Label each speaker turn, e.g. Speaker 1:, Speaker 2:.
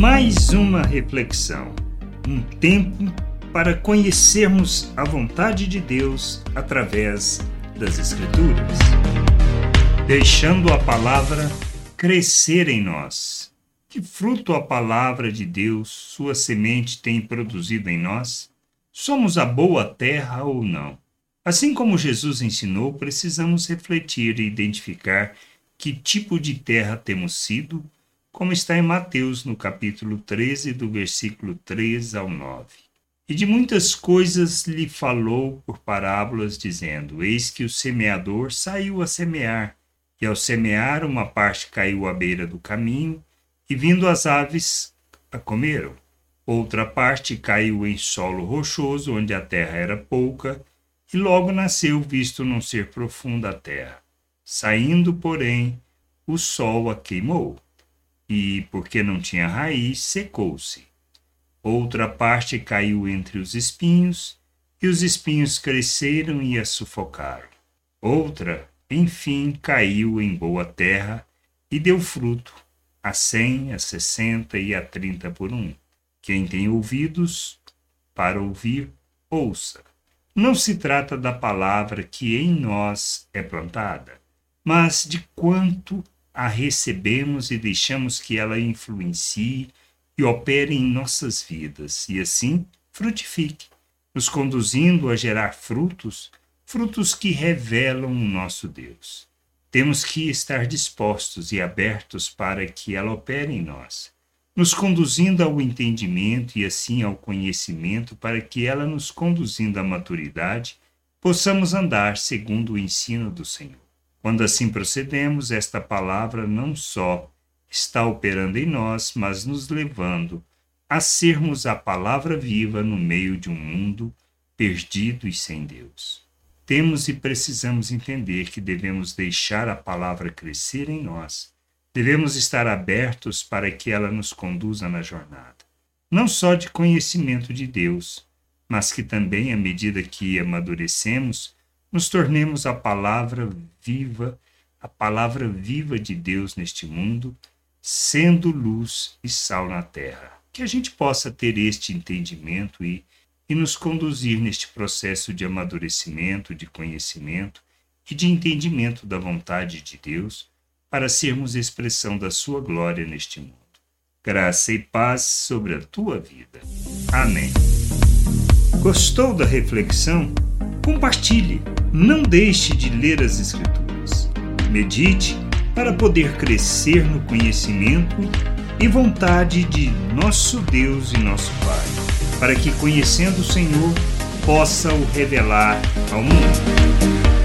Speaker 1: Mais uma reflexão, um tempo para conhecermos a vontade de Deus através das Escrituras, deixando a palavra crescer em nós. Que fruto a palavra de Deus, sua semente, tem produzido em nós? Somos a boa terra ou não? Assim como Jesus ensinou, precisamos refletir e identificar que tipo de terra temos sido, como está em Mateus, no capítulo 13, do versículo 3 ao 9. E de muitas coisas lhe falou por parábolas, dizendo: Eis que o semeador saiu a semear, e ao semear, uma parte caiu à beira do caminho, e vindo as aves a comeram. Outra parte caiu em solo rochoso, onde a terra era pouca, e logo nasceu, visto não ser profunda a terra. Saindo, porém, o sol a queimou, e, porque não tinha raiz, secou-se. Outra parte caiu entre os espinhos, e os espinhos cresceram e a sufocaram. Outra, enfim, caiu em boa terra e deu fruto, a cem, a sessenta e a trinta por um. Quem tem ouvidos para ouvir, ouça. Não se trata da palavra que em nós é plantada, mas de quanto a recebemos e deixamos que ela influencie e opere em nossas vidas e assim frutifique, nos conduzindo a gerar frutos, frutos que revelam o nosso Deus. Temos que estar dispostos e abertos para que ela opere em nós nos conduzindo ao entendimento e assim ao conhecimento, para que ela, nos conduzindo à maturidade, possamos andar segundo o ensino do Senhor. Quando assim procedemos, esta palavra não só está operando em nós, mas nos levando a sermos a palavra viva no meio de um mundo perdido e sem Deus. Temos e precisamos entender que devemos deixar a palavra crescer em nós Devemos estar abertos para que ela nos conduza na jornada, não só de conhecimento de Deus, mas que também, à medida que amadurecemos, nos tornemos a palavra viva, a palavra viva de Deus neste mundo, sendo luz e sal na terra. Que a gente possa ter este entendimento e, e nos conduzir neste processo de amadurecimento, de conhecimento e de entendimento da vontade de Deus para sermos expressão da sua glória neste mundo. Graça e paz sobre a tua vida. Amém. Gostou da reflexão? Compartilhe. Não deixe de ler as Escrituras. Medite para poder crescer no conhecimento e vontade de nosso Deus e nosso Pai, para que, conhecendo o Senhor, possa o revelar ao mundo.